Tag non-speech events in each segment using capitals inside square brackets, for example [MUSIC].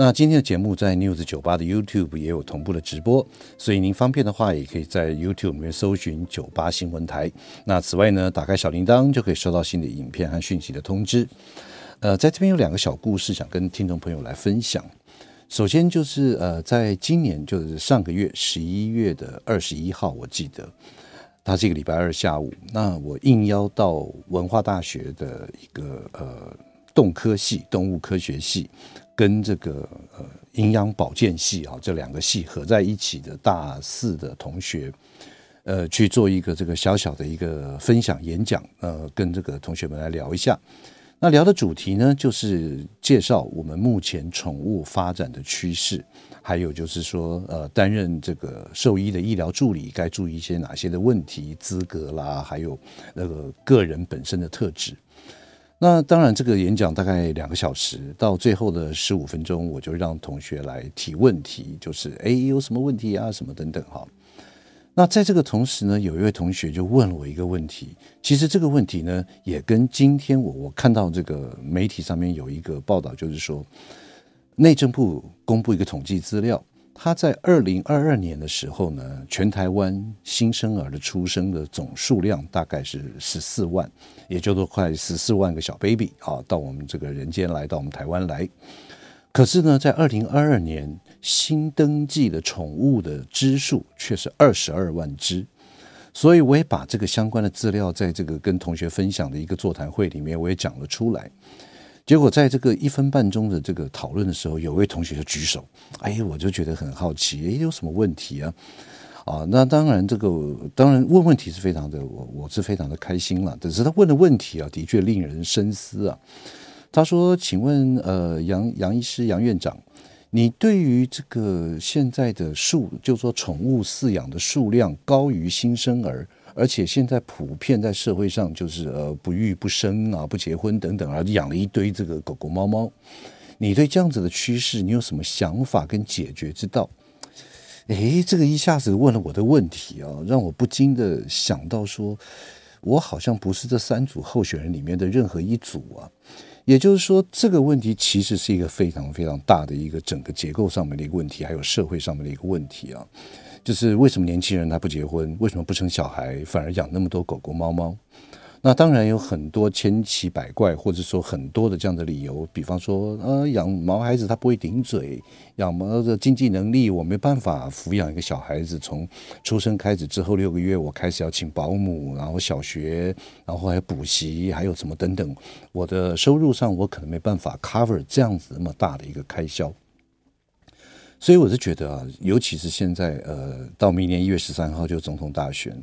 那今天的节目在 News 九八的 YouTube 也有同步的直播，所以您方便的话，也可以在 YouTube 里面搜寻九八新闻台。那此外呢，打开小铃铛就可以收到新的影片和讯息的通知。呃，在这边有两个小故事想跟听众朋友来分享。首先就是呃，在今年就是上个月十一月的二十一号，我记得它是一个礼拜二下午，那我应邀到文化大学的一个呃动科系动物科学系。跟这个呃营养保健系啊，这两个系合在一起的大四的同学，呃，去做一个这个小小的一个分享演讲，呃，跟这个同学们来聊一下。那聊的主题呢，就是介绍我们目前宠物发展的趋势，还有就是说，呃，担任这个兽医的医疗助理该注意一些哪些的问题、资格啦，还有那个个人本身的特质。那当然，这个演讲大概两个小时，到最后的十五分钟，我就让同学来提问题，就是哎，有什么问题啊，什么等等哈。那在这个同时呢，有一位同学就问了我一个问题，其实这个问题呢，也跟今天我我看到这个媒体上面有一个报道，就是说内政部公布一个统计资料。他在二零二二年的时候呢，全台湾新生儿的出生的总数量大概是十四万，也就是快十四万个小 baby 啊，到我们这个人间来到我们台湾来。可是呢，在二零二二年新登记的宠物的只数却是二十二万只，所以我也把这个相关的资料在这个跟同学分享的一个座谈会里面，我也讲了出来。结果在这个一分半钟的这个讨论的时候，有位同学就举手，哎，我就觉得很好奇，哎，有什么问题啊？啊，那当然这个当然问问题是非常的，我我是非常的开心了。但是他问的问题啊，的确令人深思啊。他说：“请问，呃，杨杨医师、杨院长，你对于这个现在的数，就是说宠物饲养的数量高于新生儿？”而且现在普遍在社会上就是呃不育不生啊，不结婚等等，而养了一堆这个狗狗猫猫。你对这样子的趋势，你有什么想法跟解决之道？诶，这个一下子问了我的问题啊，让我不禁的想到说，我好像不是这三组候选人里面的任何一组啊。也就是说，这个问题其实是一个非常非常大的一个整个结构上面的一个问题，还有社会上面的一个问题啊。就是为什么年轻人他不结婚，为什么不生小孩，反而养那么多狗狗猫猫？那当然有很多千奇百怪，或者说很多的这样的理由。比方说，呃，养毛孩子他不会顶嘴，养猫的经济能力我没办法抚养一个小孩子，从出生开始之后六个月我开始要请保姆，然后小学，然后还补习，还有什么等等，我的收入上我可能没办法 cover 这样子那么大的一个开销。所以我是觉得啊，尤其是现在，呃，到明年一月十三号就总统大选，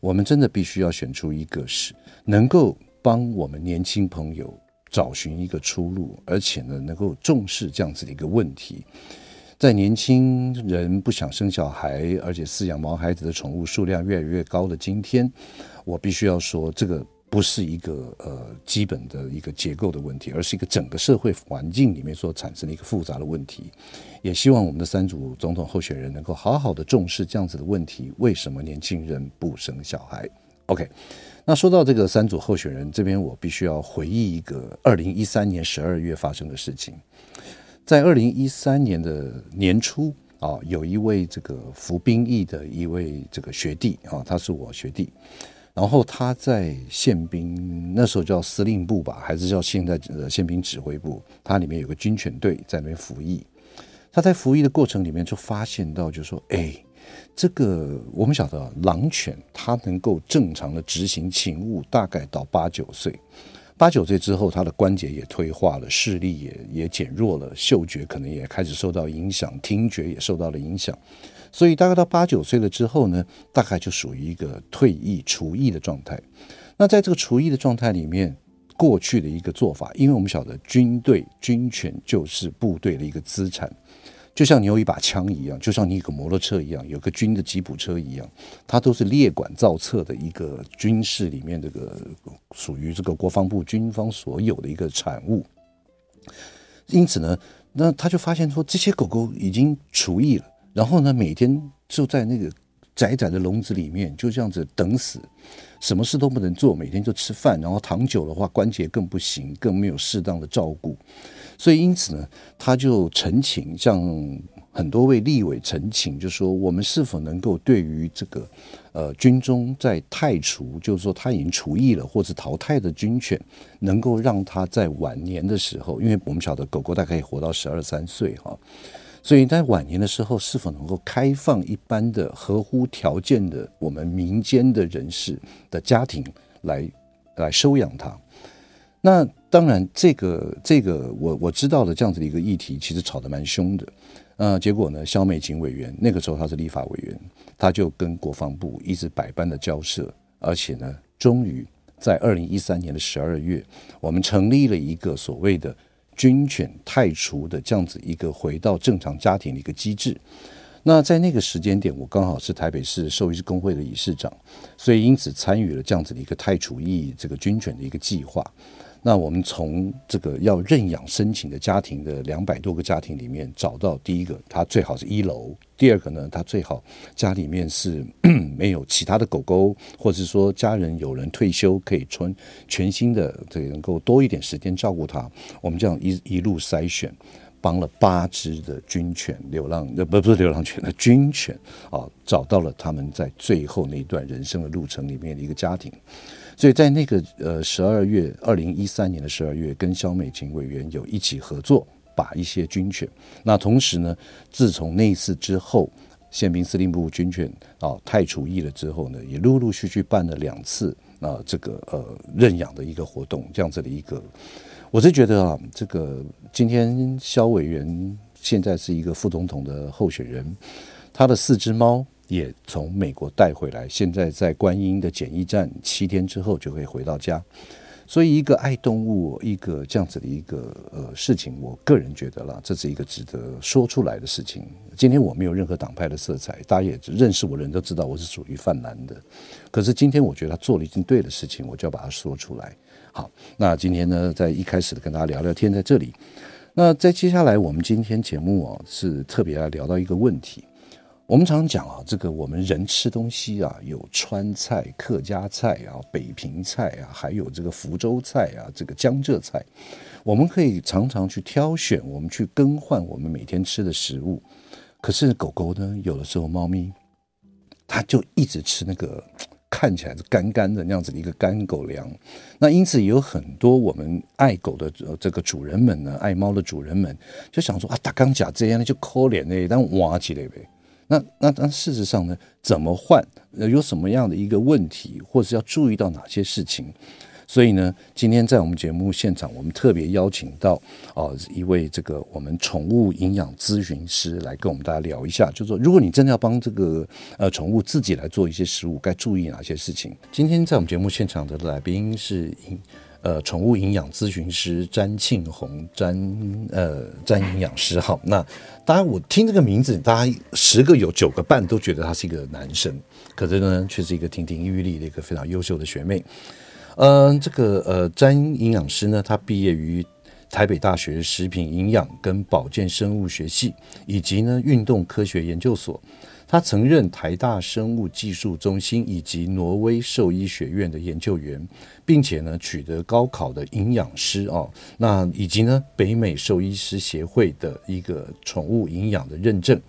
我们真的必须要选出一个是能够帮我们年轻朋友找寻一个出路，而且呢，能够重视这样子的一个问题。在年轻人不想生小孩，而且饲养毛孩子的宠物数量越来越高的今天，我必须要说这个。不是一个呃基本的一个结构的问题，而是一个整个社会环境里面所产生的一个复杂的问题。也希望我们的三组总统候选人能够好好的重视这样子的问题：为什么年轻人不生小孩？OK，那说到这个三组候选人这边，我必须要回忆一个二零一三年十二月发生的事情。在二零一三年的年初啊，有一位这个服兵役的一位这个学弟啊，他是我学弟。然后他在宪兵那时候叫司令部吧，还是叫现在的宪兵指挥部？他里面有个军犬队在那边服役。他在服役的过程里面就发现到，就说：“哎，这个我们晓得，狼犬它能够正常的执行勤务，大概到八九岁。八九岁之后，它的关节也退化了，视力也也减弱了，嗅觉可能也开始受到影响，听觉也受到了影响。”所以大概到八九岁了之后呢，大概就属于一个退役、除役的状态。那在这个除役的状态里面，过去的一个做法，因为我们晓得军队军犬就是部队的一个资产，就像你有一把枪一样，就像你一个摩托车一样，有个军的吉普车一样，它都是列管造册的一个军事里面这个属于这个国防部军方所有的一个产物。因此呢，那他就发现说，这些狗狗已经除役了，然后呢，每天就在那个窄窄的笼子里面，就这样子等死，什么事都不能做，每天就吃饭，然后躺久的话关节更不行，更没有适当的照顾。所以，因此呢，他就陈情向很多位立委陈情，就说我们是否能够对于这个呃军中在汰除，就是说他已经除役了或者淘汰的军犬，能够让他在晚年的时候，因为我们晓得狗狗大概可以活到十二三岁哈，所以在晚年的时候，是否能够开放一般的合乎条件的我们民间的人士的家庭来来收养他？那当然，这个这个我我知道的这样子的一个议题，其实吵得蛮凶的。呃，结果呢，萧美琴委员那个时候他是立法委员，他就跟国防部一直百般的交涉，而且呢，终于在二零一三年的十二月，我们成立了一个所谓的军犬汰除的这样子一个回到正常家庭的一个机制。那在那个时间点，我刚好是台北市兽医师工会的理事长，所以因此参与了这样子的一个汰除役这个军犬的一个计划。那我们从这个要认养申请的家庭的两百多个家庭里面找到第一个，他最好是一楼；第二个呢，他最好家里面是 [CLEARS THROAT] 没有其他的狗狗，或者是说家人有人退休可以穿全新的，这能够多一点时间照顾他。我们这样一一路筛选，帮了八只的军犬流浪，呃不不是流浪犬的军犬啊，找到了他们在最后那一段人生的路程里面的一个家庭。所以在那个呃十二月，二零一三年的十二月，跟萧美琴委员有一起合作，把一些军犬。那同时呢，自从那一次之后，宪兵司令部军犬啊太除役了之后呢，也陆陆续续办了两次啊这个呃认养的一个活动，这样子的一个。我是觉得啊，这个今天萧委员现在是一个副总统的候选人，他的四只猫。也从美国带回来，现在在观音的检疫站，七天之后就会回到家。所以，一个爱动物，一个这样子的一个呃事情，我个人觉得啦，这是一个值得说出来的事情。今天我没有任何党派的色彩，大家也认识我的人都知道我是属于泛蓝的。可是今天我觉得他做了一件对的事情，我就要把它说出来。好，那今天呢，在一开始跟大家聊聊天，在这里。那在接下来，我们今天节目啊，是特别要聊到一个问题。我们常常讲啊，这个我们人吃东西啊，有川菜、客家菜啊、北平菜啊，还有这个福州菜啊，这个江浙菜，我们可以常常去挑选，我们去更换我们每天吃的食物。可是狗狗呢，有的时候猫咪，它就一直吃那个看起来是干干的那样子的一个干狗粮。那因此有很多我们爱狗的这个主人们呢，爱猫的主人们就想说啊，打刚甲这样就可怜嘞，但挖起来呗。那那那事实上呢？怎么换？有什么样的一个问题，或者是要注意到哪些事情？所以呢，今天在我们节目现场，我们特别邀请到啊、呃、一位这个我们宠物营养咨询师来跟我们大家聊一下，就是说，如果你真的要帮这个呃宠物自己来做一些食物，该注意哪些事情？今天在我们节目现场的来宾是呃，宠物营养咨询师詹庆红，詹呃詹营养师好。那当然，我听这个名字，大家十个有九个半都觉得他是一个男生，可是呢，却是一个亭亭玉立的一个非常优秀的学妹。嗯、这个呃詹营养师呢，他毕业于台北大学食品营养跟保健生物学系，以及呢运动科学研究所。他曾任台大生物技术中心以及挪威兽医学院的研究员，并且呢取得高考的营养师哦，那以及呢北美兽医师协会的一个宠物营养的认证。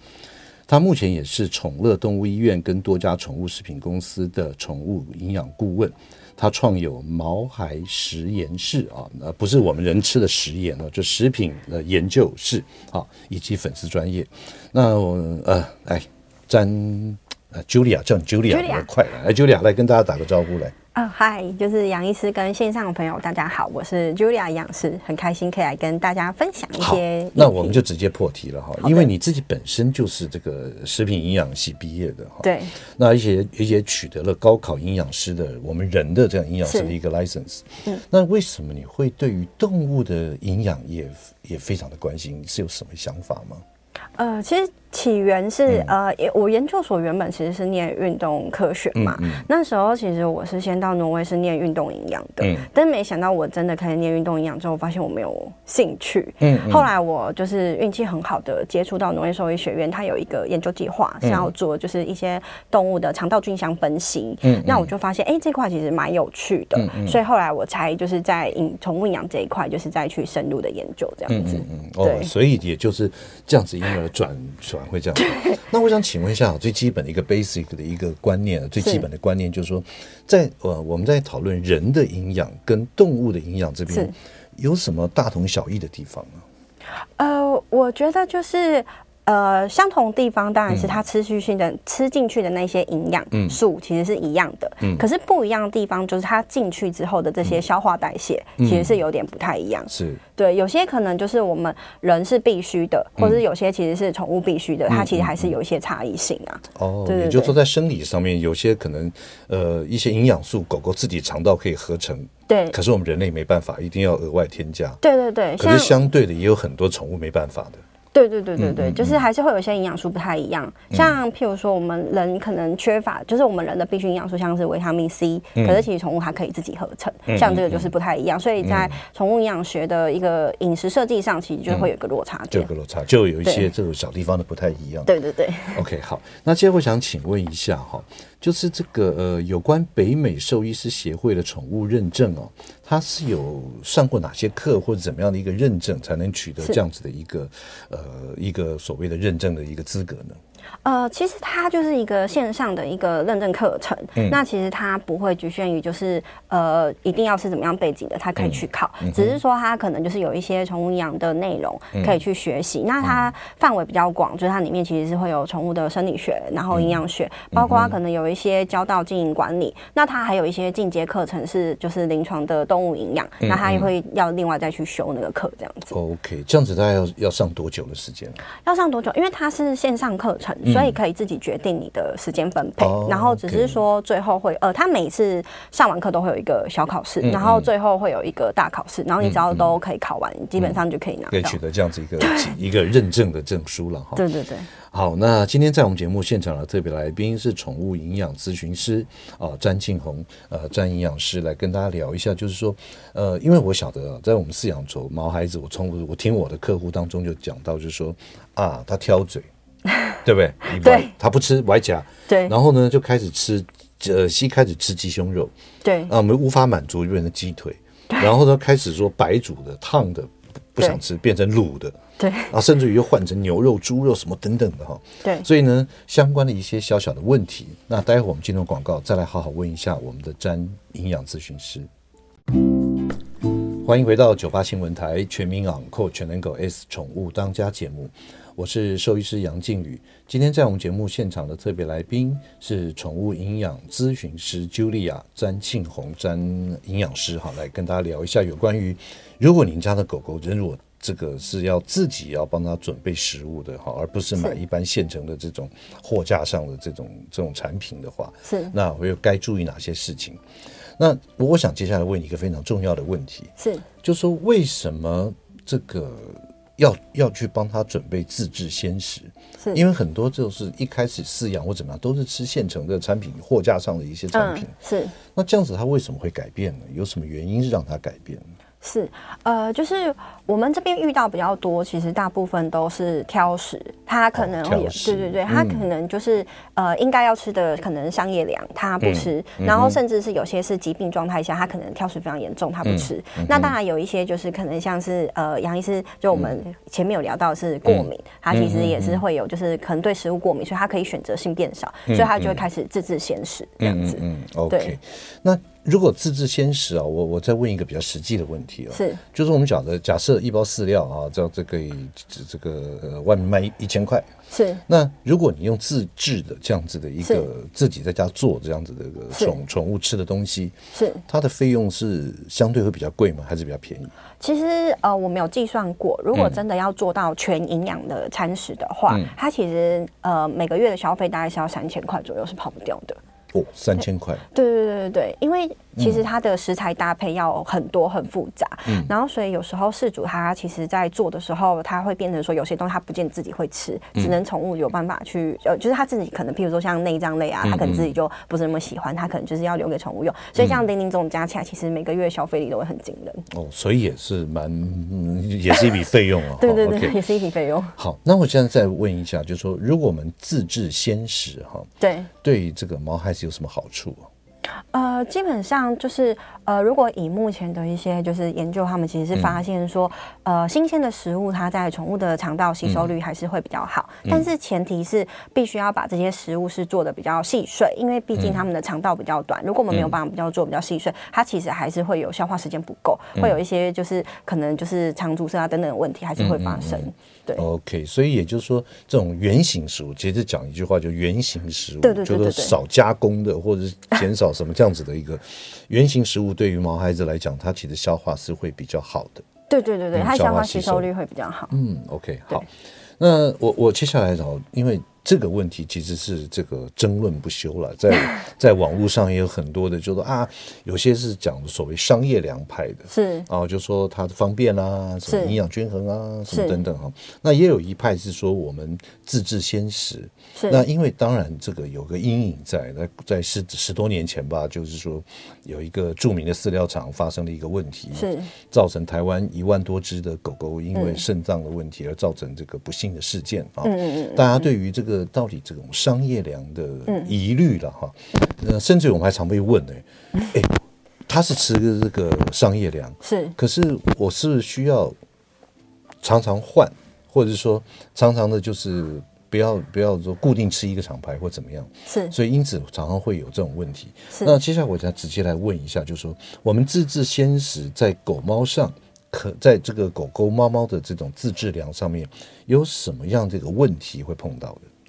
他目前也是宠乐动物医院跟多家宠物食品公司的宠物营养顾问。他创有毛孩食研室啊，那不是我们人吃的食盐哦，就食品的研究室啊，以及粉丝专业。那我呃来。詹呃，Julia 叫你 Julia，比较快来，来 Julia 来跟大家打个招呼来。啊，嗨，就是杨医师跟线上的朋友，大家好，我是 Julia 营养师，很开心可以来跟大家分享一些。那我们就直接破题了哈，因为你自己本身就是这个食品营养系毕业的哈。对。那一些一些取得了高考营养师的我们人的这样营养师的一个 license，嗯，那为什么你会对于动物的营养也也非常的关心？是有什么想法吗？呃，其实。起源是呃，我研究所原本其实是念运动科学嘛，嗯嗯、那时候其实我是先到挪威是念运动营养的，嗯、但没想到我真的开始念运动营养之后，发现我没有兴趣。嗯，嗯后来我就是运气很好的接触到挪威兽医学院，它有一个研究计划是要做就是一些动物的肠道菌相分析。嗯，那我就发现哎、欸，这块其实蛮有趣的，所以后来我才就是在宠宠物营养这一块，就是再去深入的研究这样子。嗯，对哦，所以也就是这样子，因而转转会这样。那我想请问一下，最基本的一个 basic 的一个观念，最基本的观念就是说，在呃我们在讨论人的营养跟动物的营养这边，有什么大同小异的地方呢？呃，我觉得就是。呃，相同地方当然是它持续性的、嗯、吃进去的那些营养素其实是一样的，嗯、可是不一样的地方就是它进去之后的这些消化代谢其实是有点不太一样。是、嗯，对，有些可能就是我们人是必须的，或者有些其实是宠物必须的，它其实还是有一些差异性啊。哦，对，也就是说在生理上面，有些可能呃一些营养素狗狗自己肠道可以合成，对，可是我们人类没办法，一定要额外添加。对对对，可是相对的也有很多宠物没办法的。对对对对对，就是还是会有一些营养素不太一样，像譬如说我们人可能缺乏，就是我们人的必需营养素像是维他命 C，可是其实宠物它可以自己合成，像这个就是不太一样，所以在宠物营养学的一个饮食设计上，其实就会有一个落差，就有个落差，就有一些这种小地方的不太一样。对对对。OK，好，那接着我想请问一下哈。就是这个呃，有关北美兽医师协会的宠物认证哦，它是有上过哪些课或者怎么样的一个认证，才能取得这样子的一个呃一个所谓的认证的一个资格呢？呃，其实它就是一个线上的一个认证课程。嗯，那其实它不会局限于就是呃，一定要是怎么样背景的，它可以去考。嗯，只是说它可能就是有一些宠物营养的内容可以去学习。嗯，那它范围比较广，就是它里面其实是会有宠物的生理学，然后营养学，包括它可能有一些教到经营管理。那它还有一些进阶课程是就是临床的动物营养，那它也会要另外再去修那个课这样子。OK，这样子大概要要上多久的时间？要上多久？因为它是线上课程。所以可以自己决定你的时间分配，然后只是说最后会呃，他每次上完课都会有一个小考试，然后最后会有一个大考试，然后你只要都可以考完，基本上就可以拿到，可以取得这样子一个一个认证的证书了哈。对对对。好，那今天在我们节目现场的特别来宾是宠物营养咨询师啊，詹庆红呃詹营养师来跟大家聊一下，就是说呃，因为我晓得在我们饲养宠毛孩子，我从我听我的客户当中就讲到，就是说啊，他挑嘴。[LAUGHS] 对不对？对，他不吃歪夹，对，然后呢就开始吃，呃，西开始吃鸡胸肉，对，啊，我们无法满足，就变成鸡腿，然后呢开始说白煮的、烫的不想吃，变成卤的，对，啊，甚至于又换成牛肉、猪肉什么等等的哈，对，所以呢，相关的一些小小的问题，那待会我们进入广告，再来好好问一下我们的詹营养咨询师。欢迎回到九八新闻台全民昂扣全能狗 S 宠物当家节目。我是兽医师杨靖宇，今天在我们节目现场的特别来宾是宠物营养咨询师 Julia 詹庆红詹营养师，哈，来跟大家聊一下有关于如果您家的狗狗人如果这个是要自己要帮他准备食物的哈，而不是买一般现成的这种货架上的这种这种产品的话，是那我又该注意哪些事情？那我想接下来问你一个非常重要的问题，是就是说为什么这个？要要去帮他准备自制鲜食，是因为很多就是一开始饲养或怎么样，都是吃现成的产品，货架上的一些产品。嗯、是，那这样子他为什么会改变呢？有什么原因是让他改变呢？是，呃，就是我们这边遇到比较多，其实大部分都是挑食，他可能也、哦、对对对，他可能就是、嗯、呃应该要吃的可能商业粮他不吃，嗯、然后甚至是有些是疾病状态下，他可能挑食非常严重，他不吃。嗯、那当然有一些就是可能像是呃杨医师，就我们前面有聊到是过敏，嗯、他其实也是会有就是可能对食物过敏，所以他可以选择性变少，所以他就会开始自制鲜食这样子。嗯，嗯，OK，对。那。如果自制鲜食啊，我我再问一个比较实际的问题啊，是，就是我们讲的，假设一包饲料啊，这这可以这个呃外面卖一千块，是，那如果你用自制的这样子的一个自己在家做这样子的一个宠宠物吃的东西，是，它的费用是相对会比较贵吗？还是比较便宜？其实呃，我没有计算过，如果真的要做到全营养的餐食的话，嗯、它其实呃每个月的消费大概是要三千块左右，是跑不掉的。哦，三千块。对对对对对，因为其实它的食材搭配要很多很复杂，嗯，然后所以有时候事主他其实在做的时候，他会变成说有些东西他不见得自己会吃，只能宠物有办法去，呃，就是他自己可能譬如说像内脏类啊，他可能自己就不是那么喜欢，他可能就是要留给宠物用，所以像零零总加起来，其实每个月消费力都会很惊人。哦，所以也是蛮，嗯，也是一笔费用啊。[LAUGHS] 对对对，也是一笔费用。好，那我现在再问一下，就是说，如果我们自制鲜食哈，对，对于这个毛孩子有什么好处？呃，基本上就是呃，如果以目前的一些就是研究，他们其实是发现说，嗯、呃，新鲜的食物它在宠物的肠道吸收率还是会比较好，嗯、但是前提是必须要把这些食物是做的比较细碎，因为毕竟他们的肠道比较短，如果我们没有办法比较做比较细碎，它其实还是会有消化时间不够，会有一些就是可能就是肠阻塞啊等等的问题还是会发生。对，OK，所以也就是说，这种原型食物，其实讲一句话，就原型食物，对对对对对，就是少加工的，或者是减少什么这样子的一个原型食物，对于毛孩子来讲，它其实消化是会比较好的。对对对对，它消化吸收率会比较好。嗯，OK，好，那我我接下来然后因为。这个问题其实是这个争论不休了，在 [LAUGHS] 在网络上也有很多的，就说啊，有些是讲所谓商业粮派的，是。啊，就说它的方便啊，什么营养均衡啊，什么等等哈。那也有一派是说我们自制鲜食，是。那因为当然这个有个阴影在，那在十十多年前吧，就是说有一个著名的饲料厂发生了一个问题，是。造成台湾一万多只的狗狗因为肾脏的问题而造成这个不幸的事件啊。嗯嗯嗯，大家对于这个。到底这种商业粮的疑虑了哈，呃，甚至我们还常被问呢，[LAUGHS] 哎，他是吃个这个商业粮，是，可是我是需要常常换，或者是说常常的，就是不要不要说固定吃一个厂牌或怎么样，是，所以因此常常会有这种问题。那接下来我再直接来问一下，就是说我们自制鲜食在狗猫上，可在这个狗狗猫猫的这种自制粮上面有什么样这个问题会碰到的？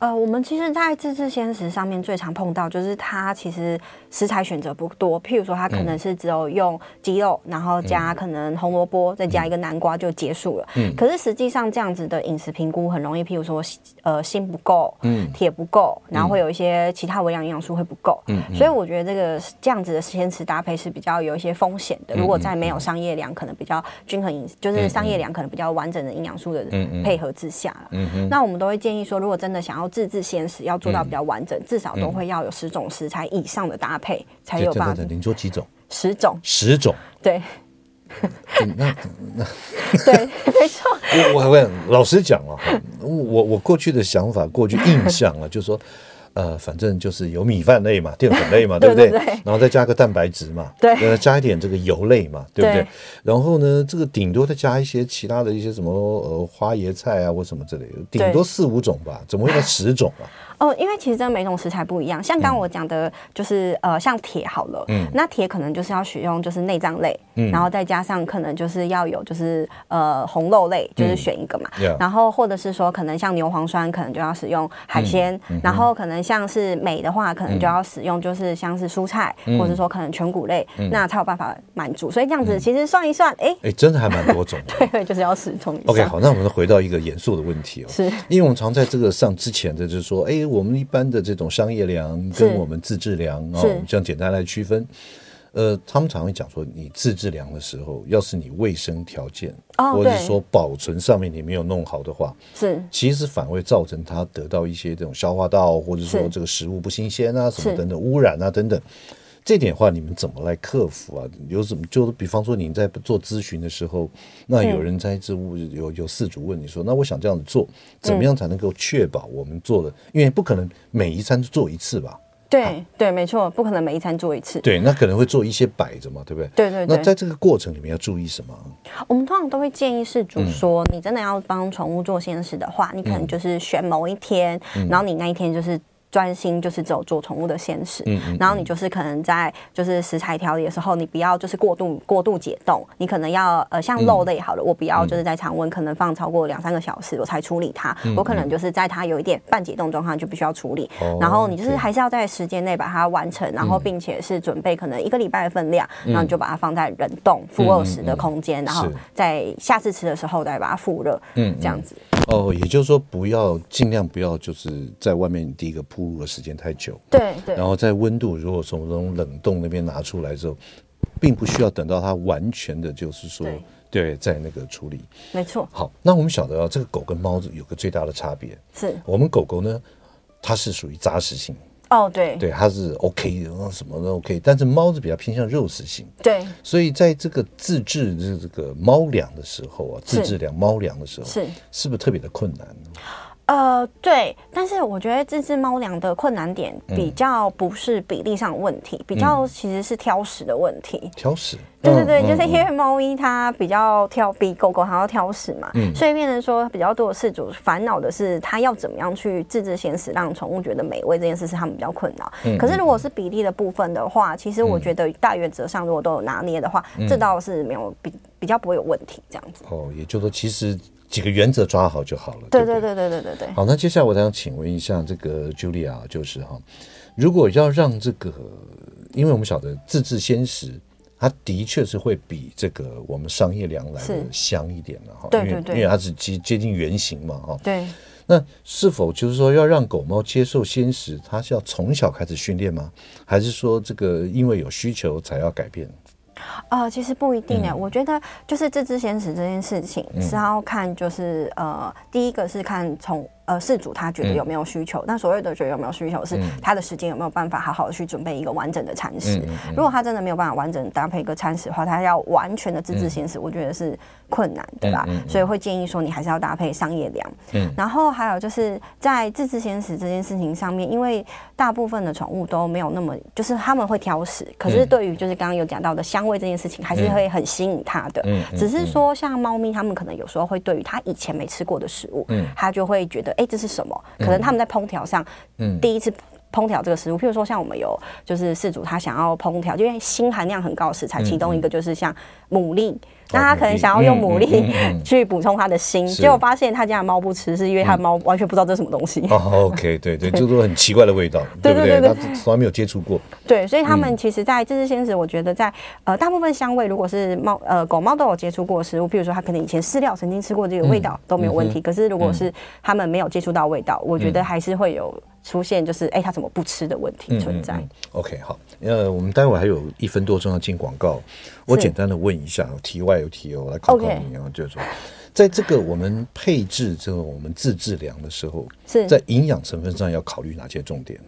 呃，我们其实，在自制鲜食上面最常碰到，就是它其实食材选择不多。譬如说，它可能是只有用鸡肉，嗯、然后加可能红萝卜，再加一个南瓜就结束了。嗯。可是实际上，这样子的饮食评估很容易，譬如说，呃，锌不够，嗯，铁不够，然后会有一些其他微量营养素会不够。嗯。所以我觉得这个这样子的鲜食搭配是比较有一些风险的。如果在没有商业粮，可能比较均衡饮，就是商业粮可能比较完整的营养素的配合之下。嗯嗯。那我们都会建议说，如果真的想要自制鲜食要做到比较完整，嗯、至少都会要有十种食材以上的搭配，嗯、才有办法。您说几种？十种。十种。对。那那 [LAUGHS] 对，没错。我我问，老实讲啊，我我过去的想法，过去印象啊，就是说。呃，反正就是有米饭类嘛，淀粉类嘛，[LAUGHS] 对不对？然后再加个蛋白质嘛，对，呃，加一点这个油类嘛，对不对？对，然后呢，这个顶多再加一些其他的一些什么呃花椰菜啊或什么之类的，顶多四五种吧，怎么会到十种啊？哦，因为其实真的每种食材不一样，像刚刚我讲的，就是、嗯、呃，像铁好了，嗯，那铁可能就是要使用就是内脏类，嗯，然后再加上可能就是要有就是呃红肉类，就是选一个嘛，嗯、然后或者是说可能像牛磺酸，可能就要使用海鲜，然后可能像是镁的话，可能就要使用就是像是蔬菜，嗯、或者说可能全谷类，嗯、那才有办法满足。所以这样子其实算一算，哎、嗯，哎，真的还蛮多种的，[LAUGHS] 对，就是要十种。OK，好，那我们回到一个严肃的问题哦，是。因为我们常在这个上之前的就是说，哎。我们一般的这种商业粮跟我们自制粮啊，我们这样简单来区分。呃，他们常会讲说，你自制粮的时候，要是你卫生条件，或者是说保存上面你没有弄好的话，是。其实反而会造成它得到一些这种消化道，或者说这个食物不新鲜啊，什么等等污染啊等等。这点话，你们怎么来克服啊？有什么？就是比方说，你在做咨询的时候，那有人在这物有有事主问你说：“那我想这样子做，怎么样才能够确保我们做的？因为不可能每一餐做一次吧？”对对，没错，不可能每一餐做一次。对，那可能会做一些摆着嘛，对不对？对对对。那在这个过程里面要注意什么？我们通常都会建议事主说：“你真的要帮宠物做先事的话，你可能就是选某一天，然后你那一天就是。”专心就是只有做宠物的鲜食，嗯嗯嗯，然后你就是可能在就是食材调理的时候，你不要就是过度过度解冻，你可能要呃像肉类好了，嗯、我不要就是在常温可能放超过两三个小时我才处理它，我可能就是在它有一点半解冻状况就必须要处理，嗯、然后你就是还是要在时间内把它完成，然后并且是准备可能一个礼拜的分量，嗯、然后你就把它放在冷冻负二十的空间，然后在下次吃的时候再把它复热，嗯，嗯，这样子。哦，也就是说，不要尽量不要就是在外面第一个铺路的时间太久。对对。然后在温度，如果从冷冻那边拿出来之后，并不需要等到它完全的，就是说，对，对，在那个处理。没错。好，那我们晓得啊，这个狗跟猫有个最大的差别，是我们狗狗呢，它是属于杂食性。哦，对，对，它是 OK 的，什么都 OK，但是猫是比较偏向肉食性，对，所以在这个自制这个猫粮的时候啊，自制粮猫粮的时候，是。是不是特别的困难呢？呃，对，但是我觉得自制猫粮的困难点比较不是比例上的问题，嗯、比较其实是挑食的问题。挑食？对对对，嗯、就是因为猫咪它比较挑，比狗狗还要挑食嘛，嗯、所以变成说比较多的饲主烦恼的是，它要怎么样去自制鲜食，让宠物觉得美味这件事是他们比较困扰。嗯、可是如果是比例的部分的话，其实我觉得大原则上如果都有拿捏的话，嗯、这倒是没有比比较不会有问题这样子。哦，也就是说，其实。几个原则抓好就好了。对对对对对对对。好，那接下来我想请问一下这个 Julia，就是哈，如果要让这个，因为我们晓得自制鲜食，它的确是会比这个我们商业粮来的香一点的哈。对对对。因为它是接接近原型嘛哈。对。那是否就是说要让狗猫接受鲜食，它是要从小开始训练吗？还是说这个因为有需求才要改变？呃，其实不一定哎，嗯、我觉得就是自制鲜食这件事情是要看，就是呃，第一个是看从。呃，饲主他觉得有没有需求？那、嗯、所谓的觉得有没有需求，是他的时间有没有办法好好的去准备一个完整的餐食？如果他真的没有办法完整搭配一个餐食的话，他要完全的自制鲜食，嗯、我觉得是困难的啦。嗯嗯嗯、所以会建议说，你还是要搭配商业粮。嗯。然后还有就是在自制鲜食这件事情上面，因为大部分的宠物都没有那么，就是他们会挑食，可是对于就是刚刚有讲到的香味这件事情，还是会很吸引它的。嗯。只是说，像猫咪，他们可能有时候会对于他以前没吃过的食物，嗯，他就会觉得。哎，这是什么？可能他们在烹调上，嗯，第一次烹调这个食物，譬如说像我们有就是事主他想要烹调，就因为锌含量很高的食材，其中一个就是像牡蛎。那他可能想要用牡蛎 [LAUGHS] 去补充他的锌，结果发现他家的猫不吃，是因为他的猫完全不知道这是什么东西。哦，OK，对对，这都很奇怪的味道，[LAUGHS] 对不对？他从来没有接触过。对，所以他们其实，在这只鲜食，我觉得在呃大部分香味，如果是猫呃狗猫都有接触过的食物，譬如说它可能以前饲料曾经吃过这个味道都没有问题。可是如果是他们没有接触到味道，我觉得还是会有出现就是哎他怎么不吃的问题存在。OK，好，呃，我们待会还有一分多钟要进广告。我简单的问一下，题外有题哦，我来考考你哦，就是说，在这个我们配置这个我们自制粮的时候，是。在营养成分上要考虑哪些重点？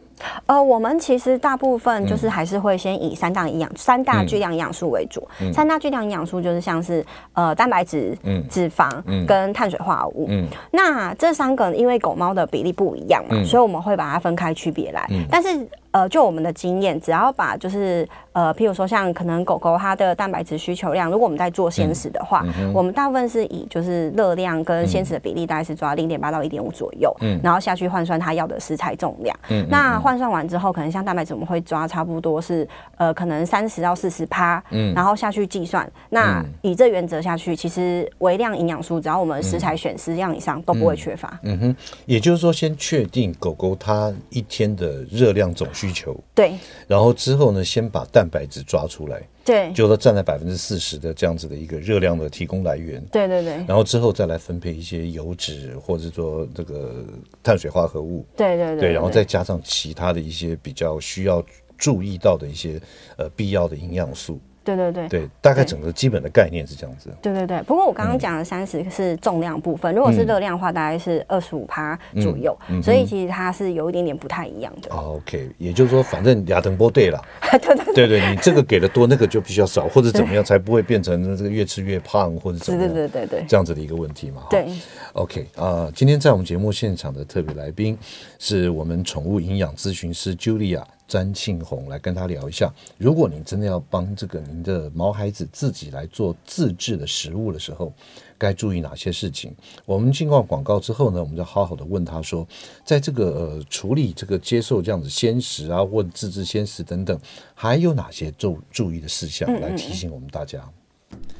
呃，我们其实大部分就是还是会先以三大营养、嗯、三大巨量营养素为主。嗯、三大巨量营养素就是像是呃蛋白质、嗯、脂肪跟碳水化合物。嗯，那这三个因为狗猫的比例不一样嘛，嗯、所以我们会把它分开区别来。嗯、但是。呃，就我们的经验，只要把就是呃，譬如说像可能狗狗它的蛋白质需求量，如果我们在做鲜食的话，嗯、我们大部分是以就是热量跟鲜食的比例大概是抓零点八到一点五左右，嗯，然后下去换算它要的食材重量，嗯，那换算完之后，可能像蛋白质我们会抓差不多是呃，可能三十到四十趴，嗯，然后下去计算，那以这原则下去，其实微量营养素只要我们食材选十样以上都不会缺乏，嗯，嗯哼，也就是说先确定狗狗它一天的热量总需求。对，然后之后呢，先把蛋白质抓出来，对，就说占了百分之四十的这样子的一个热量的提供来源，对对对，然后之后再来分配一些油脂或者说这个碳水化合物，对对对，对，然后再加上其他的一些比较需要注意到的一些呃必要的营养素。对对对对，大概整个基本的概念是这样子。对对对，不过我刚刚讲的三十是重量部分，如果是热量的话，大概是二十五趴左右，所以其实它是有一点点不太一样的。OK，也就是说，反正亚登波对了。[LAUGHS] 对对对对，你这个给的多，那个就必须要少，或者怎么样才不会变成这个越吃越胖，或者怎么样？对对对对，这样子的一个问题嘛。对。OK 啊，今天在我们节目现场的特别来宾是我们宠物营养咨询师 Julia。詹庆红来跟他聊一下，如果你真的要帮这个您的毛孩子自己来做自制的食物的时候，该注意哪些事情？我们进过广告之后呢，我们就好好的问他说，在这个呃处理这个接受这样子鲜食啊，或自制鲜食等等，还有哪些注注意的事项来提醒我们大家？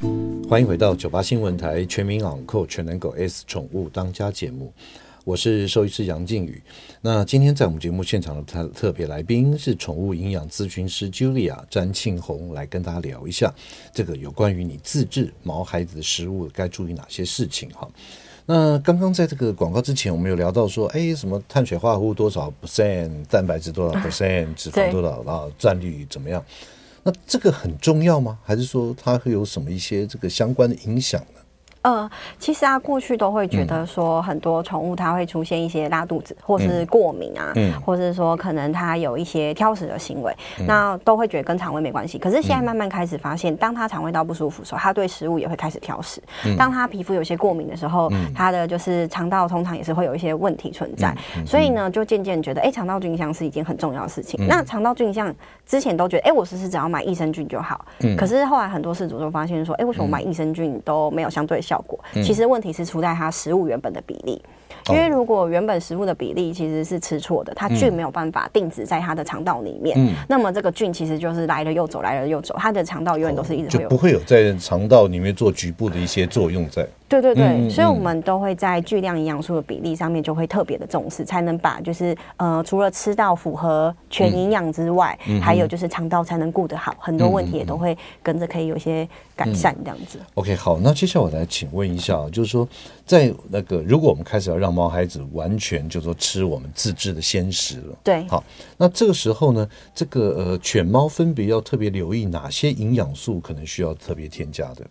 嗯嗯，欢迎回到九八新闻台全民昂购全能狗 S 宠物当家节目。我是兽医师杨靖宇。那今天在我们节目现场的特特别来宾是宠物营养咨询师 Julia 詹庆红，来跟大家聊一下这个有关于你自制毛孩子的食物该注意哪些事情哈。那刚刚在这个广告之前，我们有聊到说，哎，什么碳水化合物多少 percent，蛋白质多少 percent，脂肪多少啊，占率怎么样？那这个很重要吗？还是说它会有什么一些这个相关的影响呢？呃，其实啊，过去都会觉得说很多宠物它会出现一些拉肚子，或是过敏啊，嗯，或者是说可能它有一些挑食的行为，嗯，那都会觉得跟肠胃没关系。可是现在慢慢开始发现，当它肠胃道不舒服的时候，它对食物也会开始挑食。嗯，当它皮肤有些过敏的时候，它的就是肠道通常也是会有一些问题存在。所以呢，就渐渐觉得，哎，肠道菌相是一件很重要的事情。那肠道菌相之前都觉得，哎，我是不是只要买益生菌就好？嗯，可是后来很多事主都发现说，哎，为什么买益生菌都没有相对效果？其实问题是出在它食物原本的比例。因为如果原本食物的比例其实是吃错的，它菌没有办法定植在它的肠道里面，嗯，那么这个菌其实就是来了又走，来了又走，它的肠道永远都是一直就不会有在肠道里面做局部的一些作用在。对对对，嗯嗯嗯，所以我们都会在巨量营养素的比例上面就会特别的重视，才能把就是呃除了吃到符合全营养之外，还有就是肠道才能顾得好，很多问题也都会跟着可以有些改善这样子。OK，好，那接下来我来请问一下，就是说在那个如果我们开始要让毛孩子完全就是说吃我们自制的鲜食了，对，好，那这个时候呢，这个呃犬猫分别要特别留意哪些营养素可能需要特别添加的？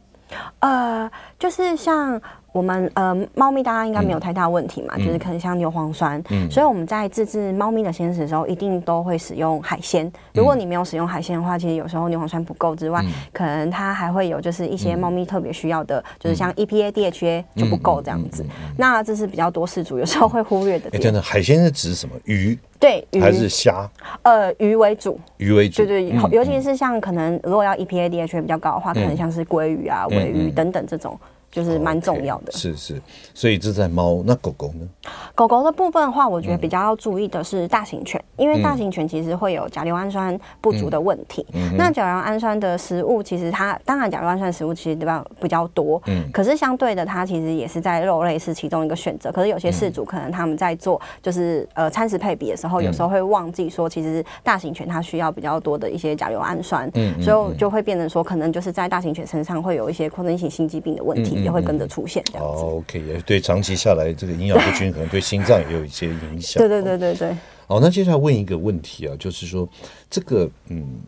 呃，就是像我们呃，猫咪大家应该没有太大问题嘛，嗯、就是可能像牛磺酸，嗯，所以我们在自制猫咪的鲜食的时候，一定都会使用海鲜。如果你没有使用海鲜的话，其实有时候牛磺酸不够之外，嗯、可能它还会有就是一些猫咪特别需要的，嗯、就是像 EPA、DHA 就不够这样子。那这是比较多事主有时候会忽略的。哎，真的，海鲜是指什么？鱼？对，鱼还是虾？呃，鱼为主，鱼为主。对对，嗯、尤其是像可能如果要 EPA、DHA 比较高的话，嗯、可能像是鲑鱼啊、尾鱼等等这种。就是蛮重要的，是是，所以这在猫。那狗狗呢？狗狗的部分的话，我觉得比较要注意的是大型犬，因为大型犬其实会有甲硫氨酸不足的问题。那甲硫氨酸的食物，其实它当然甲硫氨酸食物其实比较比较多，嗯，可是相对的，它其实也是在肉类是其中一个选择。可是有些饲主可能他们在做就是呃餐食配比的时候，有时候会忘记说，其实大型犬它需要比较多的一些甲硫氨酸，嗯，所以就会变成说，可能就是在大型犬身上会有一些扩张性心肌病的问题。也会跟着出现这样子。OK，也对，长期下来这个营养不均衡，对心脏也有一些影响。对对对对对。好，那接下来问一个问题啊，就是说这个嗯，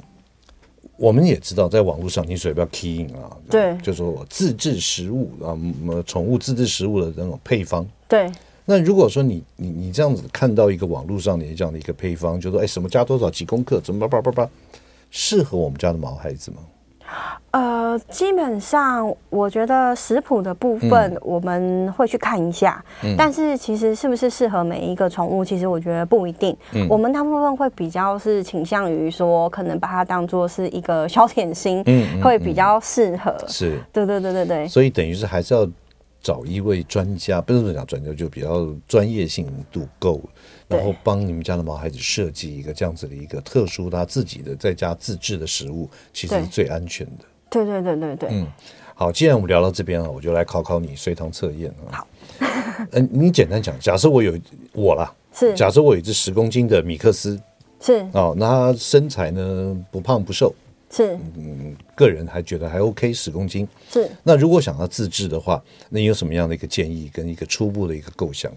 我们也知道，在网络上你随便 key in 啊，对，就是说我自制食物啊，宠物自制食物的那种配方。对。那如果说你你你这样子看到一个网络上的这样的一个配方，就说哎什么加多少几公克，怎么叭叭叭叭，适合我们家的毛孩子吗？呃，基本上我觉得食谱的部分我们会去看一下，嗯、但是其实是不是适合每一个宠物，其实我觉得不一定。嗯、我们大部分会比较是倾向于说，可能把它当做是一个小点心，嗯，会比较适合。是，对对对对对。所以等于是还是要找一位专家，不是讲专家，就比较专业性度够，然后帮你们家的毛孩子设计一个这样子的一个特殊他自己的在家自制的食物，其实是最安全的。对对对对对，嗯，好，既然我们聊到这边了，我就来考考你随堂测验啊。好，嗯，[LAUGHS] 你简单讲，假设我有我啦，是，假设我有一只十公斤的米克斯，是，哦，那他身材呢不胖不瘦，是，嗯，个人还觉得还 OK，十公斤，是。那如果想要自制的话，那你有什么样的一个建议跟一个初步的一个构想？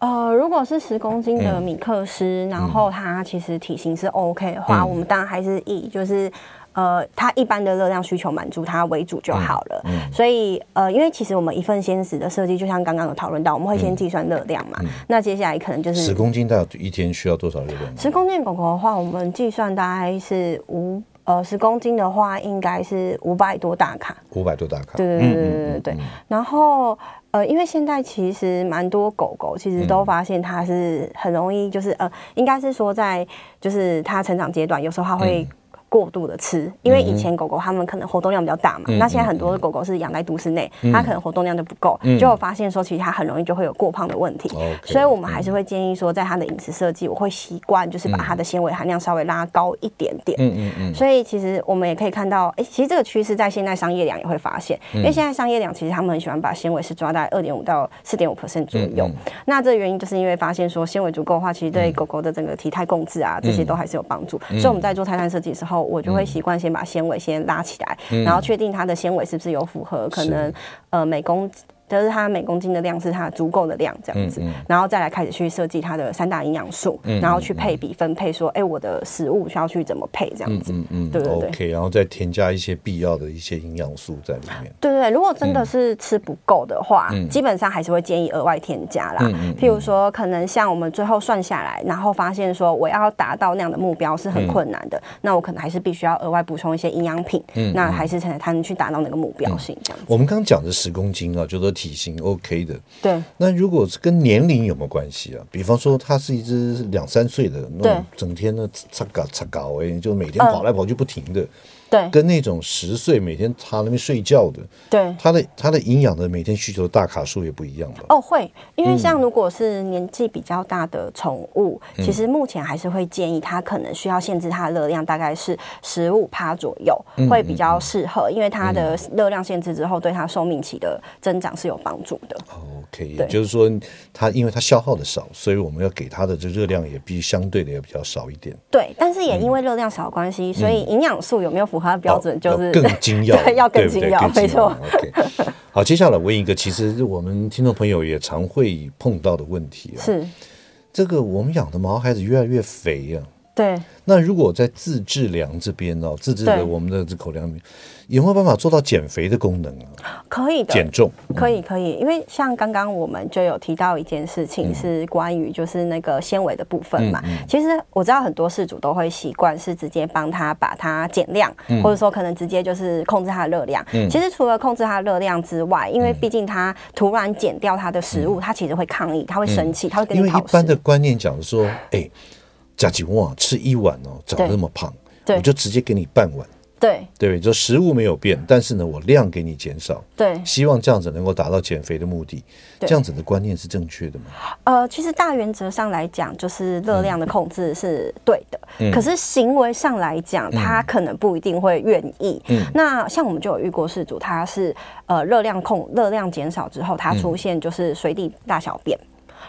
呃，如果是十公斤的米克斯，嗯、然后它其实体型是 OK 的话，嗯、我们当然还是以就是。呃，它一般的热量需求满足它为主就好了。嗯嗯、所以呃，因为其实我们一份鲜食的设计，就像刚刚有讨论到，我们会先计算热量嘛。那接下来可能就是十公斤，大概一天需要多少热量？十公斤狗狗的话，我们计算大概是五呃，十公斤的话应该是五百多大卡。五百多大卡。对对对对对对。然后呃，因为现在其实蛮多狗狗其实都发现它是很容易，就是呃，应该是说在就是它成长阶段，有时候它会、嗯。过度的吃，因为以前狗狗它们可能活动量比较大嘛，嗯、那现在很多的狗狗是养在都市内，嗯、它可能活动量就不够，嗯、就会发现说其实它很容易就会有过胖的问题，嗯、所以我们还是会建议说，在它的饮食设计，我会习惯就是把它的纤维含量稍微拉高一点点。嗯嗯嗯。所以其实我们也可以看到，哎、欸，其实这个趋势在现在商业粮也会发现，因为现在商业粮其实他们很喜欢把纤维是抓在二点五到四点五 percent 左右。那这个原因就是因为发现说纤维足够的话，其实对狗狗的整个体态控制啊这些都还是有帮助。嗯、所以我们在做菜单设计的时候，我就会习惯先把纤维先拉起来，嗯、然后确定它的纤维是不是有符合可能呃每公就是它每公斤的量是它足够的量这样子，嗯嗯、然后再来开始去设计它的三大营养素，嗯、然后去配比分配说，哎、嗯，我的食物需要去怎么配这样子，嗯嗯，对对对，OK，然后再添加一些必要的一些营养素在里面。对对对，如果真的是吃不够的话，嗯、基本上还是会建议额外添加啦。譬如说，可能像我们最后算下来，然后发现说我要达到那样的目标是很困难的，嗯、那我可能还是必须要额外补充一些营养品，嗯、那还是才能才能去达到那个目标性这样子。我们刚刚讲的十公斤啊，就说体型 OK 的。对。那如果是跟年龄有没有关系啊？比方说，它是一只两三岁的，那种整天呢擦搞擦搞哎，就每天跑来跑去不停的。嗯对，跟那种十岁每天他那边睡觉的，对，他的他的营养的每天需求的大卡数也不一样吧？哦，会，因为像如果是年纪比较大的宠物，嗯、其实目前还是会建议它可能需要限制它的热量，大概是十五趴左右，嗯、会比较适合，因为它的热量限制之后，对它寿命期的增长是有帮助的。OK，也就是说，它因为它消耗的少，所以我们要给它的这热量也必须相对的也比较少一点。对，但是也因为热量少的关系，嗯、所以营养素有没有符合它的标准，就是、哦、更精 [LAUGHS] 要，要更精要，没错。OK，好，接下来问一个，其实我们听众朋友也常会碰到的问题啊，是这个我们养的毛孩子越来越肥啊。对，那如果在自制粮这边哦，自制的我们的这口粮有没有办法做到减肥的功能啊？可以的，减重。可以可以，因为像刚刚我们就有提到一件事情，是关于就是那个纤维的部分嘛。其实我知道很多事主都会习惯是直接帮他把它减量，或者说可能直接就是控制它的热量。其实除了控制它的热量之外，因为毕竟它突然减掉它的食物，它其实会抗议，它会生气，它会跟你讨。因为一般的观念讲说，哎。加几碗吃一碗哦，长那么胖，我就直接给你半碗。对对，就食物没有变，但是呢，我量给你减少。对，希望这样子能够达到减肥的目的。这样子的观念是正确的吗？呃，其实大原则上来讲，就是热量的控制是对的。可是行为上来讲，他可能不一定会愿意。嗯，那像我们就有遇过事主，他是呃热量控热量减少之后，他出现就是随地大小便。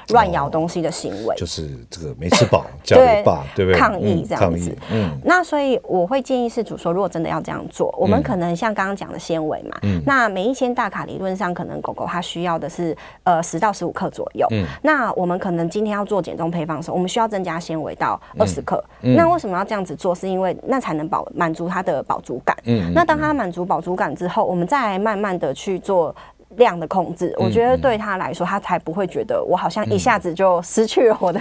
乱咬东西的行为，哦，就是这个没吃饱 [LAUGHS] 对不对？抗议这样子。嗯，嗯，那所以我会建议饲主说，如果真的要这样做，我们可能像刚刚讲的纤维嘛，嗯，那每一千大卡理论上可能狗狗它需要的是呃十到十五克左右。嗯，那我们可能今天要做减重配方的时候，我们需要增加纤维到二十克。嗯，那为什么要这样子做？是因为那才能饱满足它的饱足感。嗯，那当它满足饱足感之后，我们再慢慢的去做。量的控制，我觉得对他来说，他才不会觉得我好像一下子就失去了我的，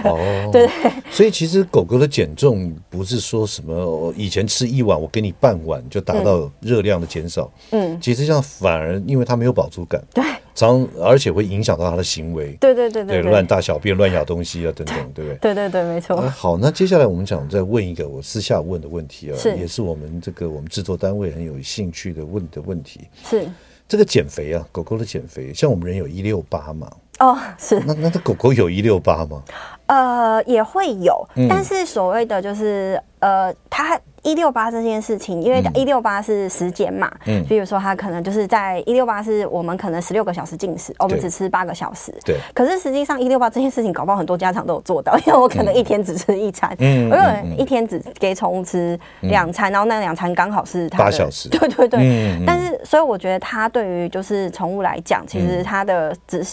对 [LAUGHS] 对。[LAUGHS] 所以其实狗狗的减重不是说什么以前吃一碗，我给你半碗就达到热量的减少。嗯，其实这样反而因为它没有饱足感，对，常而且会影响到它的行为。对对对对，乱大小便、乱咬东西啊等等，对不对？[LAUGHS] 对对对，没错。好，那接下来我们想再问一个我私下问的问题啊，也是我们这个我们制作单位很有兴趣的问的问题是。这个减肥啊，狗狗的减肥，像我们人有一六八嘛？哦，是。那那这狗狗有一六八吗？呃，也会有，嗯、但是所谓的就是呃，它。一六八这件事情，因为一六八是时间嘛，嗯，比如说他可能就是在一六八是我们可能十六个小时进食，我们只吃八个小时，对。可是实际上一六八这件事情，搞不好很多家长都有做到，因为我可能一天只吃一餐，嗯，我有人一天只给宠物吃两餐，然后那两餐刚好是八小时，对对对。但是，所以我觉得它对于就是宠物来讲，其实它的只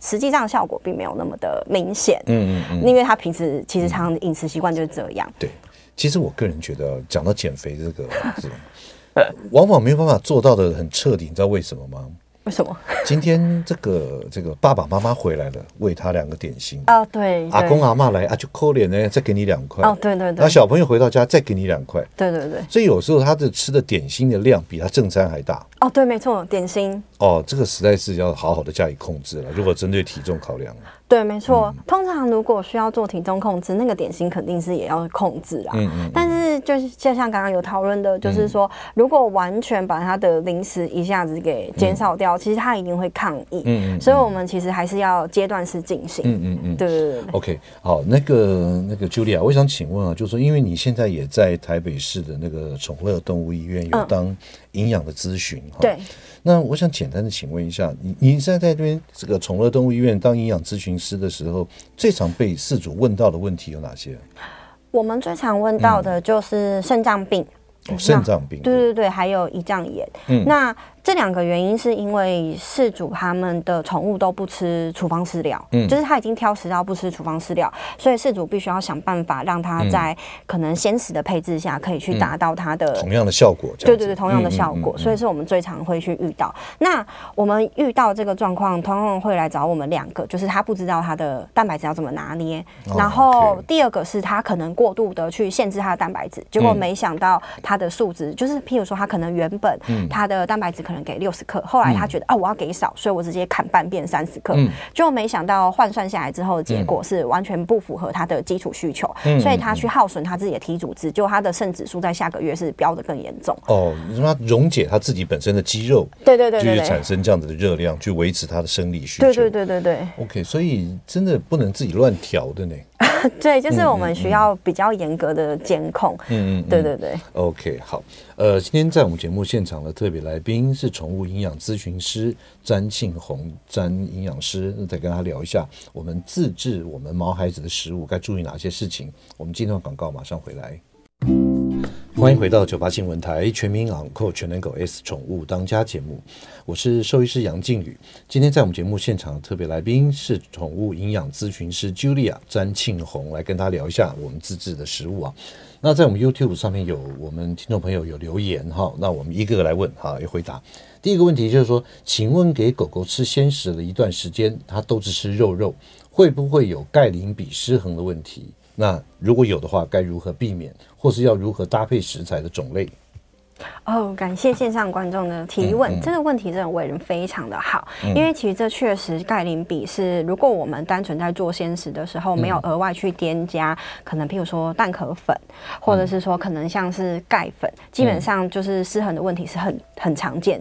实际上效果并没有那么的明显，嗯嗯，因为它平时其实常饮食习惯就是这样，对。其实我个人觉得，讲到减肥这个，[LAUGHS] 往往没有办法做到的很彻底，你知道为什么吗？为什么？今天这个这个爸爸妈妈回来了，喂他两个点心。啊，对，阿公阿妈来啊，就抠脸呢，再给你两块。哦，对对对，那小朋友回到家再给你两块，对对对，所以有时候他的吃的点心的量比他正餐还大。哦，对，没错，点心。哦，这个实在是要好好的加以控制了，如果针对体重考量。对，没错。通常如果需要做体重控制，那个点心肯定是也要控制啦。嗯嗯。但是就是就像刚刚有讨论的，就是说，如果完全把它的零食一下子给减少掉，其实它一定会抗议。嗯嗯。所以我们其实还是要阶段式进行。嗯嗯嗯。对对对。OK，好，那个那个 Julia，我想请问啊，就是说，因为你现在也在台北市的那个宠乐动物医院有当营养的咨询哈。对。那我想简单的请问一下，你你现在在这边这个宠乐动物医院当营养咨询师的时候，最常被饲主问到的问题有哪些？我们最常问到的就是肾脏病，肾脏病，对对对，还有胰脏炎。嗯，那这两个原因是因为饲主他们的宠物都不吃处方饲料，嗯，就是他已经挑食到不吃处方饲料，所以饲主必须要想办法让它在可能鲜食的配置下可以去达到它的、嗯、同样的效果。对对对，同样的效果，所以是我们最常会去遇到。那我们遇到这个状况，通常会来找我们两个，就是他不知道他的蛋白质要怎么拿捏，哦、然后第二个是他可能过度的去限制他的蛋白质，结果没想到他的数值，就是譬如说他可能原本他的蛋白质可能给六十克，后来他觉得啊我要给少，所以我直接砍半变三十克，就没想到换算下来之后的结果是完全不符合他的基础需求，所以他去耗损他自己的体组织，就他的肾指数在下个月是飙得更严重。哦，你说他溶解他自己本身的肌肉，对对对，就是产生这样子的热量，去维持他的生理需求。对对对对对。OK，所以真的不能自己乱调的呢。[LAUGHS] 对，就是我们需要比较严格的监控。嗯嗯，对对对。OK，好。呃，今天在我们节目现场的特别来宾是宠物营养咨询师詹庆红詹营养师，再跟他聊一下我们自制我们毛孩子的食物该注意哪些事情。我们进段广告，马上回来。欢迎回到九八新闻台全民昂购全能狗 S 宠物当家节目，我是兽医师杨静宇。今天在我们节目现场的特别来宾是宠物营养咨询师 Julia 詹庆红，来跟他聊一下我们自制的食物啊。那在我们 YouTube 上面有我们听众朋友有留言哈，那我们一个个来问哈，有回答。第一个问题就是说，请问给狗狗吃鲜食了一段时间，它都只吃肉肉，会不会有钙磷比失衡的问题？那如果有的话，该如何避免，或是要如何搭配食材的种类？哦，感谢线上观众的提问，嗯嗯、这个问题真的为人非常的好，嗯、因为其实这确实钙磷比是，如果我们单纯在做鲜食的时候，没有额外去添加，嗯、可能譬如说蛋壳粉，或者是说可能像是钙粉，嗯、基本上就是失衡的问题是很很常见。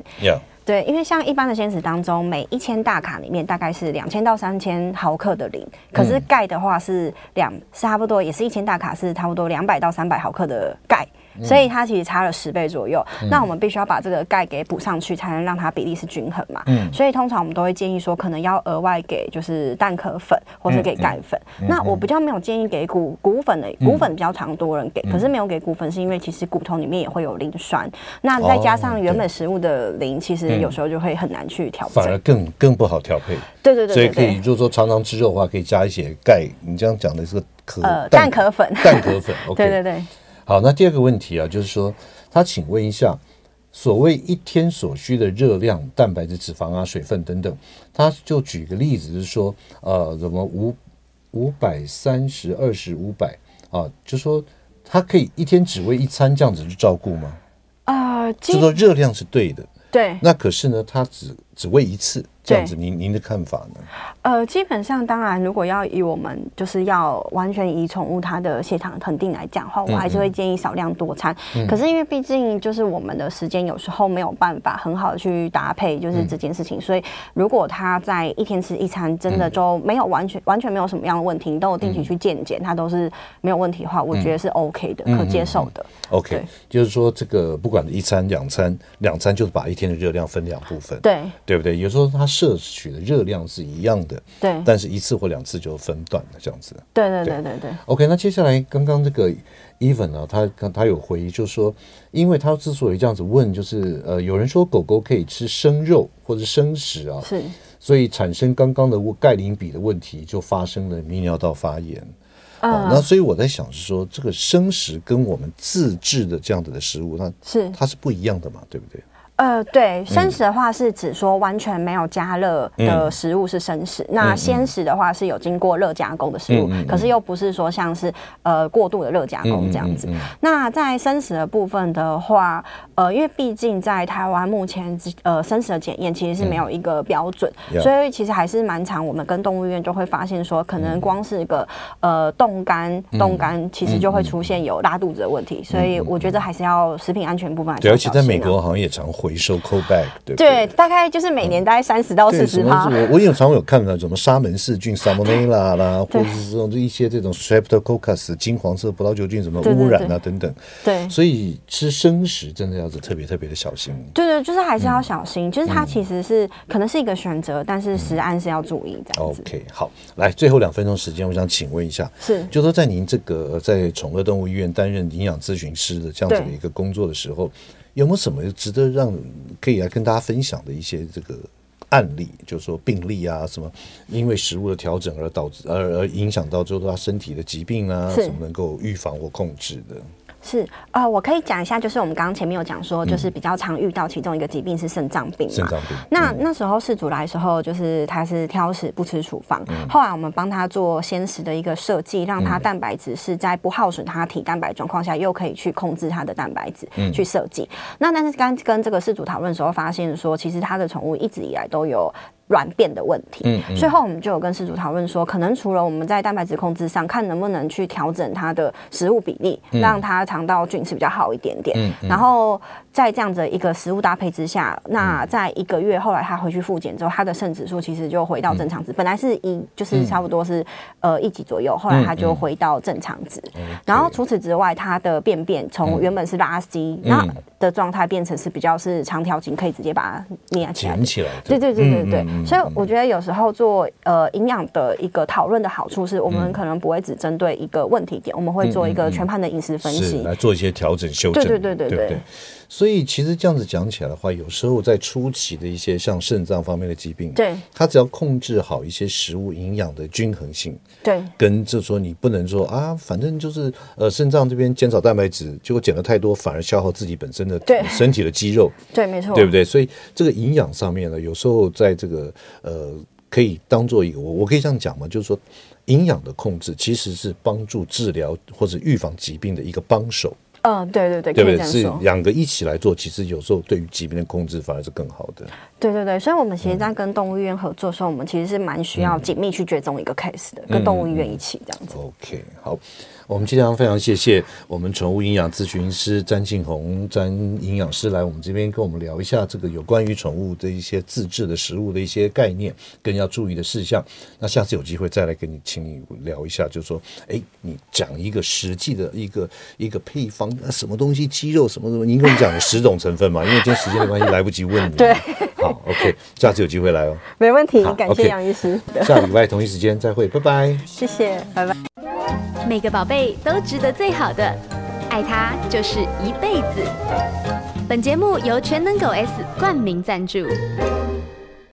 对，因为像一般的鲜食当中，每一千大卡里面大概是两千到三千毫克的磷，可是钙的话是两，是差不多，也是一千大卡是差不多两百到三百毫克的钙。所以它其实差了十倍左右，嗯、那我们必须要把这个钙给补上去，才能让它比例是均衡嘛。嗯，所以通常我们都会建议说，可能要额外给就是蛋壳粉，或是给钙粉。那我比较没有建议给骨骨粉的，骨粉比较常多人给，嗯、可是没有给骨粉，是因为其实骨头里面也会有磷酸，那再加上原本食物的磷，其实有时候就会很难去调配，反而更更不好调配。对对对，对，所以可以，就是说常常吃肉的话，可以加一些钙。你这样讲的是壳呃蛋壳粉，蛋壳粉。[LAUGHS] 对对对。好，那第二个问题啊，就是说，他请问一下，所谓一天所需的热量、蛋白质、脂肪啊、水分等等，他就举个例子，就是说，呃，怎么五五百三十二十五百啊，就说他可以一天只为一餐这样子去照顾吗？啊、呃，就说热量是对的，对，那可是呢，他只只喂一次。这样子，您您的看法呢？呃，基本上，当然，如果要以我们就是要完全以宠物它的血糖恒定来讲的话，我还是会建议少量多餐。嗯。嗯，可是因为毕竟就是我们的时间有时候没有办法很好的去搭配，就是这件事情，嗯、所以如果它在一天吃一餐，真的就没有完全完全没有什么样的问题，你都有定期去健检，它都是没有问题的话，我觉得是 OK 的，嗯、可接受的。OK，就是说这个不管一餐两餐，两餐就是把一天的热量分两部分，对对不对？有时候它。摄取的热量是一样的，对，但是一次或两次就分段了，这样子。对对对对对。OK，那接下来刚刚这个 Even 呢，他他有回忆，就是说，因为他之所以这样子问，就是呃，有人说狗狗可以吃生肉或者生食啊，是，所以产生刚刚的钙磷比的问题，就发生了泌尿道发炎。啊、呃哦，那所以我在想是说，这个生食跟我们自制的这样子的食物，那是它是不一样的嘛，对不对？呃，对，生食的话是指说完全没有加热的食物是生食，嗯、那鲜食的话是有经过热加工的食物，嗯、可是又不是说像是呃过度的热加工这样子。那在生食的部分的话，呃，因为毕竟在台湾目前呃生食的检验其实是没有一个标准，嗯、所以其实还是蛮常我们跟动物医院就会发现说，可能光是个呃冻干冻干，其实就会出现有拉肚子的问题，所以我觉得还是要食品安全部分。对，而且在美国好像也常。回收 callback 对对，大概就是每年大概三十到四十趴。我我有常有看到什么沙门氏菌 [LAUGHS] Salmonella 啦，或者是这种一些这种 Streptococcus 金黄色葡萄球菌什么污染啊等等。对，所以吃生食真的要是特别特别的小心。对对，就是还是要小心，就是它其实是可能是一个选择，但是食安是要注意这样子。OK，好，来最后两分钟时间，我想请问一下，是，就说在您这个在宠乐动物医院担任营养咨询师的这样子的一个工作的时候。有没有什么值得让可以来跟大家分享的一些这个案例？就是说病例啊，什么因为食物的调整而导致而而影响到之后他身体的疾病啊，什么能够预防或控制的？是呃，我可以讲一下，就是我们刚刚前面有讲说，就是比较常遇到其中一个疾病是肾脏病嘛。肾脏病。那那时候事主来的时候，就是他是挑食不吃处方。嗯、后来我们帮他做鲜食的一个设计，让他蛋白质是在不耗损他体蛋白状况下，又可以去控制他的蛋白质去设计。那但是刚跟这个事主讨论的时候，发现说，其实他的宠物一直以来都有。软便的问题，嗯，嗯，所以后我们就有跟饲主讨论说，可能除了我们在蛋白质控制上，看能不能去调整它的食物比例，嗯、让它肠道菌是比较好一点点，嗯，嗯，然后在这样子一个食物搭配之下，那在一个月后来他回去复检之后，他的肾指数其实就回到正常值，嗯、本来是一就是差不多是呃一级左右，后来他就回到正常值，然后除此之外，他的便便从原本是拉稀，那、嗯、的状态变成是比较是长条形，可以直接把它捏起来，粘起来，对对对对嗯所以我觉得有时候做呃营养的一个讨论的好处是，我们可能不会只针对一个问题点，我们会做一个全盘的饮食分析，来做一些调整修正。对对对对对，对。所以其实这样子讲起来的话，有时候在初期的一些像肾脏方面的疾病，对，它只要控制好一些食物营养的均衡性，对，跟就是说你不能说啊，反正就是呃肾脏这边减少蛋白质，结果减的太多，反而消耗自己本身的身体的肌肉，[LAUGHS] 对，没错，对不对？所以这个营养上面呢，有时候在这个呃可以当做一个我我可以这样讲嘛，就是说营养的控制其实是帮助治疗或者预防疾病的一个帮手。嗯，对对对，对不对？是两个一起来做，其实有时候对于疾病的控制反而是更好的。对对对，所以我们其实，在跟动物医院合作的时候，我们其实是蛮需要紧密去追踪一个 case 的，嗯、跟动物医院一起这样子。OK，好。我们今天非常谢谢我们宠物营养咨询师詹庆红詹营养师来我们这边跟我们聊一下这个有关于宠物的一些自制的食物的一些概念跟要注意的事项。那下次有机会再来跟你，请你聊一下，就是说，哎，你讲一个实际的一个一个配方，什么东西鸡肉什么什么，您跟我讲十种成分嘛？因为今天时间的关系来不及问你。对，好，OK，[LAUGHS] 下次有机会来哦。没问题，感谢杨医师。Okay, 下礼拜同一时间再会，拜拜。谢谢，拜拜。每个宝贝都值得最好的，爱它就是一辈子。本节目由全能狗 S 冠名赞助。